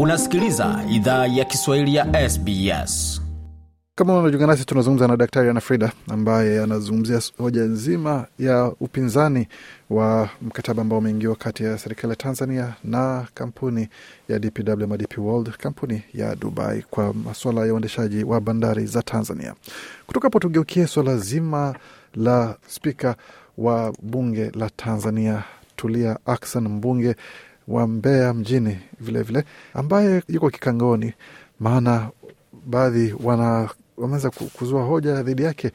Unasikiliza idhaa ya Kiswahili ya SBS. Kama unajiunga nasi, tunazungumza na Daktari Ana Frida ambaye anazungumzia hoja nzima ya upinzani wa mkataba ambao umeingiwa kati ya serikali ya Tanzania na kampuni ya DPW DP World, kampuni ya Dubai kwa masuala ya uendeshaji wa bandari za Tanzania. Kutoka hapo tugeukie swala zima la spika wa bunge la Tanzania Tulia Aksan, mbunge wa Mbeya mjini vilevile vile, ambaye yuko kikangoni, maana baadhi wana wameweza kuzua hoja dhidi yake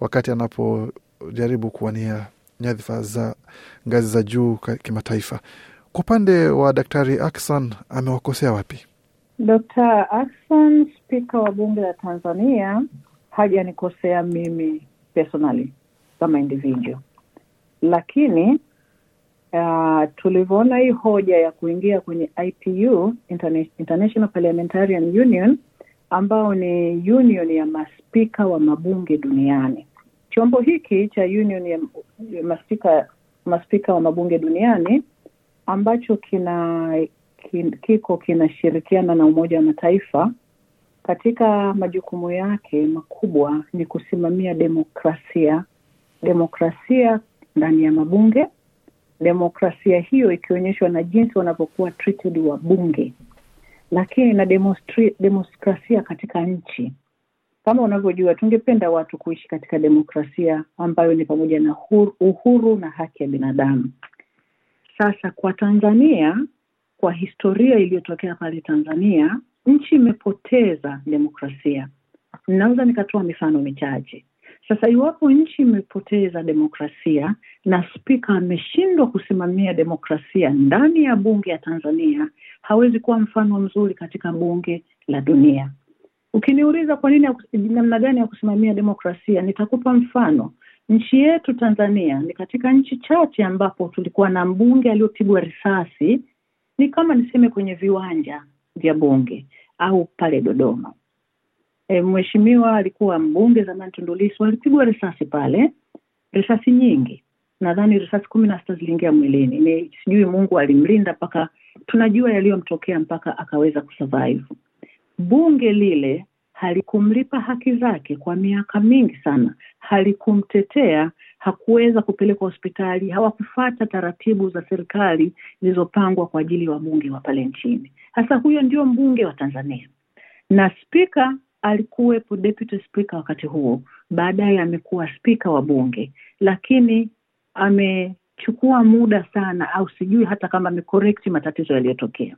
wakati anapojaribu kuwania nyadhifa za ngazi za juu kimataifa. Kwa upande wa Daktari Akson, amewakosea wapi? Dr. Akson, spika wa bunge la Tanzania, hajanikosea mimi personally kama individual, lakini uh, tulivyoona hii hoja ya kuingia kwenye IPU, International Parliamentarian Union ambao ni union ya maspika wa mabunge duniani. Chombo hiki cha union ya maspika, maspika wa mabunge duniani ambacho kina kin, kiko kinashirikiana na Umoja wa Mataifa katika majukumu yake makubwa ni kusimamia demokrasia, demokrasia ndani ya mabunge, demokrasia hiyo ikionyeshwa na jinsi wanavyokuwa treated wa bunge lakini na demokrasia katika nchi. Kama unavyojua, tungependa watu kuishi katika demokrasia ambayo ni pamoja na uhuru, uhuru na haki ya binadamu. Sasa kwa Tanzania, kwa historia iliyotokea pale Tanzania, nchi imepoteza demokrasia. Naweza nikatoa mifano michache. Sasa iwapo nchi imepoteza demokrasia na spika ameshindwa kusimamia demokrasia ndani ya bunge ya Tanzania, hawezi kuwa mfano mzuri katika bunge la dunia. Ukiniuliza kwa nini, namna gani ya kusimamia demokrasia, nitakupa mfano. Nchi yetu Tanzania ni katika nchi chache ambapo tulikuwa na mbunge aliyopigwa risasi, ni kama niseme kwenye viwanja vya bunge au pale Dodoma. E, mheshimiwa alikuwa mbunge zamani Tundu Lissu alipigwa risasi pale, risasi nyingi, nadhani risasi kumi na sita ziliingia mwilini. Ni sijui Mungu alimlinda mpaka tunajua yaliyomtokea mpaka akaweza kusurvive. Bunge lile halikumlipa haki zake kwa miaka mingi sana, halikumtetea, hakuweza kupelekwa hospitali, hawakufata taratibu za serikali zilizopangwa kwa ajili ya wabunge wa pale nchini. Sasa huyo ndio mbunge wa Tanzania na spika alikuwepo deputy spika wakati huo, baadaye amekuwa spika wa bunge, lakini amechukua muda sana, au sijui hata kama amekorekti matatizo yaliyotokea.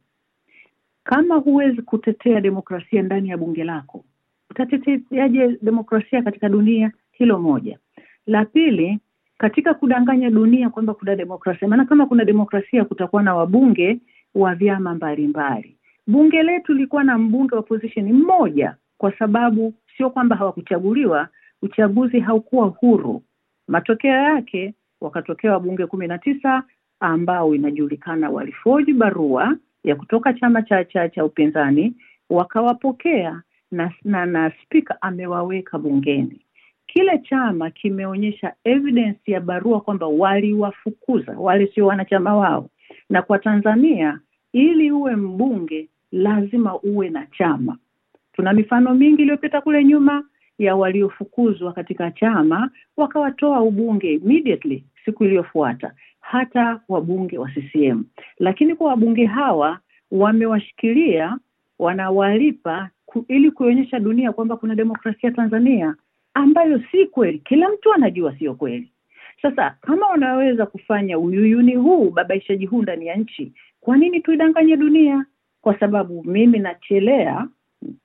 Kama huwezi kutetea demokrasia ndani ya bunge lako, utateteaje demokrasia katika dunia? Hilo moja. La pili, katika kudanganya dunia kwamba kuna demokrasia, maana kama kuna demokrasia kutakuwa na wabunge wa vyama mbalimbali. Bunge letu lilikuwa na mbunge wa opposition mmoja kwa sababu sio kwamba hawakuchaguliwa, uchaguzi haukuwa huru. Matokeo yake wakatokea wabunge kumi na tisa ambao inajulikana walifoji barua ya kutoka chama cha cha, cha upinzani wakawapokea na, na, na spika amewaweka bungeni. Kile chama kimeonyesha evidence ya barua kwamba waliwafukuza wale sio wanachama wao, na kwa Tanzania ili uwe mbunge lazima uwe na chama. Tuna mifano mingi iliyopita kule nyuma ya waliofukuzwa katika chama wakawatoa ubunge immediately siku iliyofuata, hata wabunge wa CCM. Lakini kwa wabunge hawa wamewashikilia, wanawalipa ili kuonyesha dunia kwamba kuna demokrasia Tanzania, ambayo si kweli. Kila mtu anajua sio kweli. Sasa kama wanaweza kufanya uyuyuni huu, babaishaji huu ndani ya nchi, kwa nini tuidanganye dunia? Kwa sababu mimi nachelea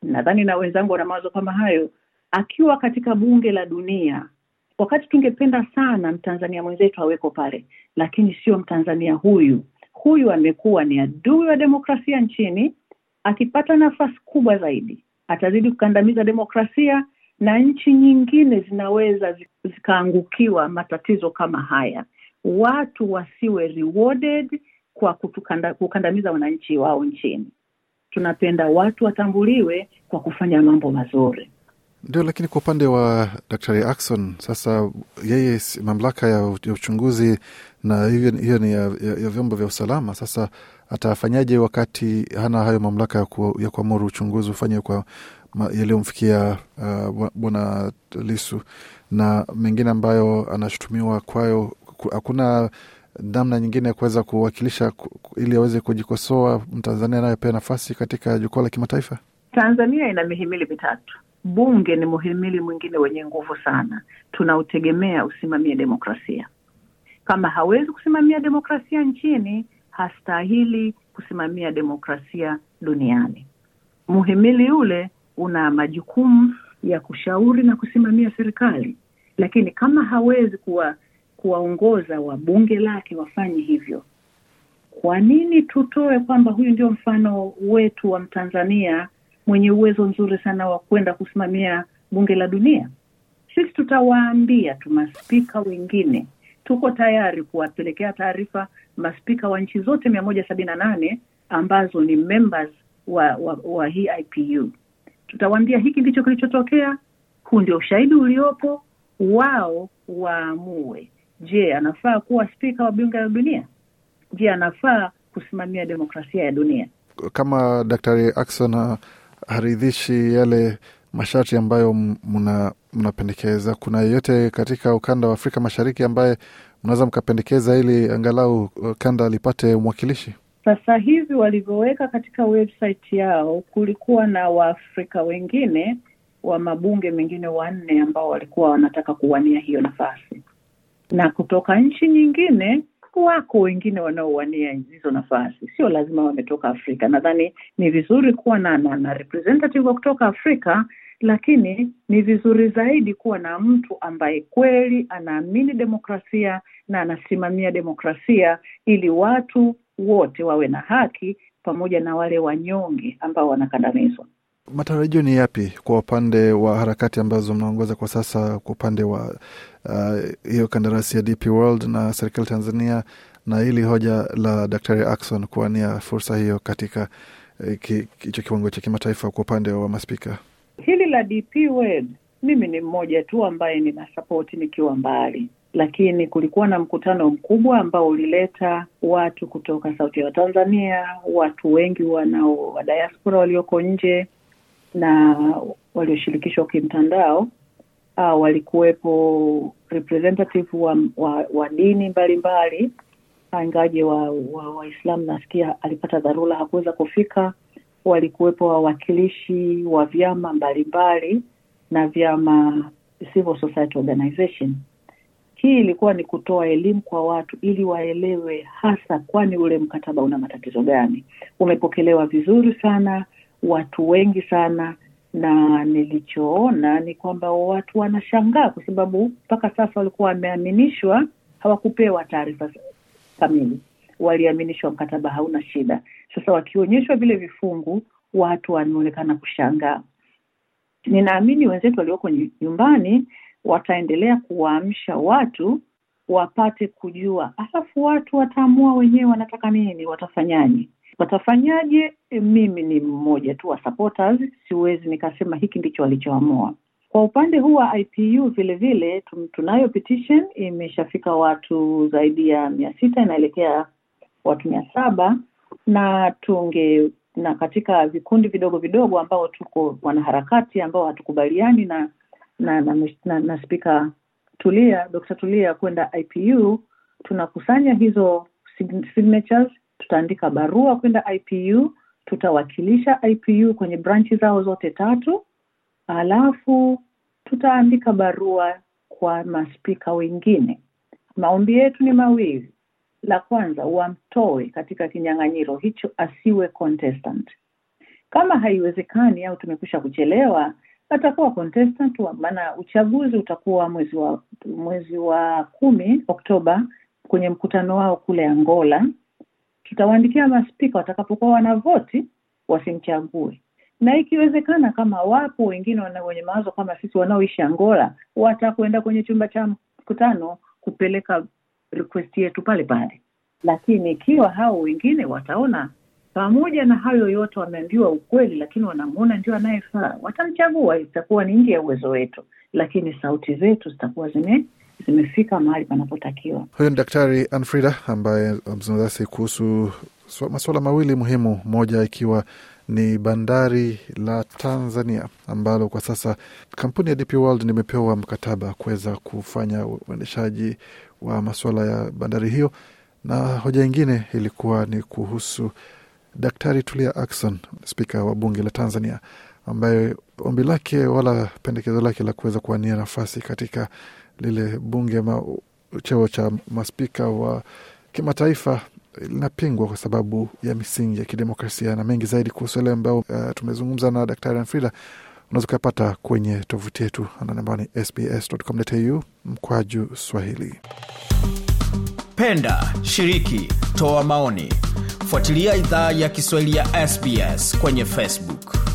nadhani na wenzangu wana mawazo kama hayo, akiwa katika bunge la dunia, wakati tungependa sana mtanzania mwenzetu aweko pale, lakini sio mtanzania huyu. Huyu amekuwa ni adui wa demokrasia nchini. Akipata nafasi kubwa zaidi, atazidi kukandamiza demokrasia na nchi nyingine zinaweza zikaangukiwa matatizo kama haya. Watu wasiwe rewarded kwa kutukanda, kukandamiza wananchi wao nchini tunapenda watu watambuliwe kwa kufanya mambo mazuri. Ndio, lakini kwa upande wa Daktari Akson sasa, yeye mamlaka ya uchunguzi na hivyo hiyo ni ya, ya, ya vyombo vya usalama. Sasa atafanyaje wakati hana hayo mamlaka ya, kuamuru uchunguzi ufanye kwa yaliyomfikia uh, bwana Lisu na mengine ambayo anashutumiwa kwayo? Hakuna namna nyingine ya kuweza kuwakilisha ili aweze kujikosoa, Mtanzania anayopewa nafasi katika jukwaa la kimataifa. Tanzania ina mihimili mitatu. Bunge ni muhimili mwingine wenye nguvu sana, tunautegemea usimamie demokrasia. Kama hawezi kusimamia demokrasia nchini, hastahili kusimamia demokrasia duniani. Muhimili ule una majukumu ya kushauri na kusimamia serikali, lakini kama hawezi kuwa kuwaongoza wabunge lake wafanye hivyo, kwa nini tutoe kwamba huyu ndio mfano wetu wa Mtanzania mwenye uwezo mzuri sana wa kwenda kusimamia bunge la dunia? Sisi tutawaambia tu maspika wengine, tuko tayari kuwapelekea taarifa maspika wa nchi zote mia moja sabini na nane ambazo ni members wa, wa, wa hii IPU. Tutawaambia hiki ndicho kilichotokea, huu ndio ushahidi uliopo, wao waamue. Je, anafaa kuwa spika wa bunge la dunia? Je, anafaa kusimamia demokrasia ya dunia? Kama Daktari Akson haridhishi yale masharti ambayo mnapendekeza, kuna yeyote katika ukanda wa Afrika Mashariki ambaye mnaweza mkapendekeza ili angalau kanda lipate mwakilishi? Sasa hivi walivyoweka katika website yao, kulikuwa na Waafrika wengine wa mabunge mengine wanne ambao walikuwa wanataka kuwania hiyo nafasi, na kutoka nchi nyingine wako wengine wanaowania hizo nafasi, sio lazima wametoka Afrika. Nadhani ni vizuri kuwa na, na, na representative wa kutoka Afrika, lakini ni vizuri zaidi kuwa na mtu ambaye kweli anaamini demokrasia na anasimamia demokrasia ili watu wote wawe na haki pamoja na wale wanyonge ambao wanakandamizwa. Matarajio ni yapi kwa upande wa harakati ambazo mnaongoza kwa sasa, kwa upande wa hiyo uh, kandarasi ya DP World na serikali Tanzania na hili hoja la Daktari Axon kuwania fursa hiyo katika hicho uh, kiwango cha kimataifa kwa upande wa maspika? Hili la DP World, mimi ni mmoja tu ambaye nina sapoti nikiwa mbali lakini kulikuwa na mkutano mkubwa ambao ulileta watu kutoka sauti ya Tanzania, watu wengi wanao wa diaspora walioko nje na walioshirikishwa kimtandao. Uh, walikuwepo representative wa, wa, wa dini mbalimbali, ingawaje Waislamu wa, wa nasikia alipata dharura hakuweza kufika. Walikuwepo wawakilishi wa vyama mbalimbali na vyama civil society organization hii ilikuwa ni kutoa elimu kwa watu ili waelewe hasa, kwani ule mkataba una matatizo gani. Umepokelewa vizuri sana, watu wengi sana, na nilichoona ni kwamba watu wanashangaa kwa sababu mpaka sasa walikuwa wameaminishwa, hawakupewa taarifa kamili, waliaminishwa mkataba hauna shida. Sasa wakionyeshwa vile vifungu, watu wanaonekana kushangaa. Ninaamini wenzetu walioko nyumbani wataendelea kuwaamsha watu wapate kujua, alafu watu wataamua wenyewe wanataka nini, watafanyaje, watafanyaje. Mimi ni mmoja tu wa supporters, siwezi nikasema hiki ndicho walichoamua. Kwa upande huu wa IPU vile vile tunayo petition imeshafika watu zaidi ya mia sita inaelekea watu mia saba na tunge na katika vikundi vidogo vidogo ambao tuko wanaharakati ambao hatukubaliani na na na, na, na spika Tulia, Dr. Tulia kwenda IPU, tunakusanya hizo signatures, tutaandika barua kwenda IPU, tutawakilisha IPU kwenye branchi zao zote tatu, alafu tutaandika barua kwa maspika wengine. Maombi yetu ni mawili. La kwanza, wamtoe katika kinyang'anyiro hicho, asiwe contestant. Kama haiwezekani au tumekwisha kuchelewa atakuwa contestant, maana uchaguzi utakuwa mwezi wa mwezi wa kumi Oktoba kwenye mkutano wao kule Angola. Tutawaandikia maspika watakapokuwa wanavoti wasimchague, na ikiwezekana, kama wapo wengine wenye mawazo kama sisi wanaoishi Angola, watakwenda kwenye chumba cha mkutano kupeleka request yetu pale pale. Lakini ikiwa hao wengine wataona pamoja na hayo yote wameambiwa ukweli, lakini wanamuona ndio anayefaa, watamchagua. Itakuwa ni nje ya uwezo wetu, lakini sauti zetu zitakuwa zime zimefika mahali panapotakiwa. Huyo ni Daktari Anfrida ambaye amezungumza kuhusu masuala mawili muhimu, moja ikiwa ni bandari la Tanzania ambalo kwa sasa kampuni ya DP World limepewa mkataba kuweza kufanya uendeshaji wa masuala ya bandari hiyo, na hoja ingine ilikuwa ni kuhusu Daktari Tulia Ackson, spika wa bunge la Tanzania, ambaye ombi lake wala pendekezo lake la kuweza kuwania nafasi katika lile bunge ma, cheo cha maspika wa kimataifa linapingwa kwa sababu ya misingi ya kidemokrasia. Na mengi zaidi kuhusu yale ambayo uh, tumezungumza na Daktari Anfrida unaweza ukapata kwenye tovuti yetu anwani ambayo ni sbs.com.au mkwaju Swahili. Penda, shiriki, toa maoni, fuatilia idhaa ya Kiswahili ya SBS kwenye Facebook.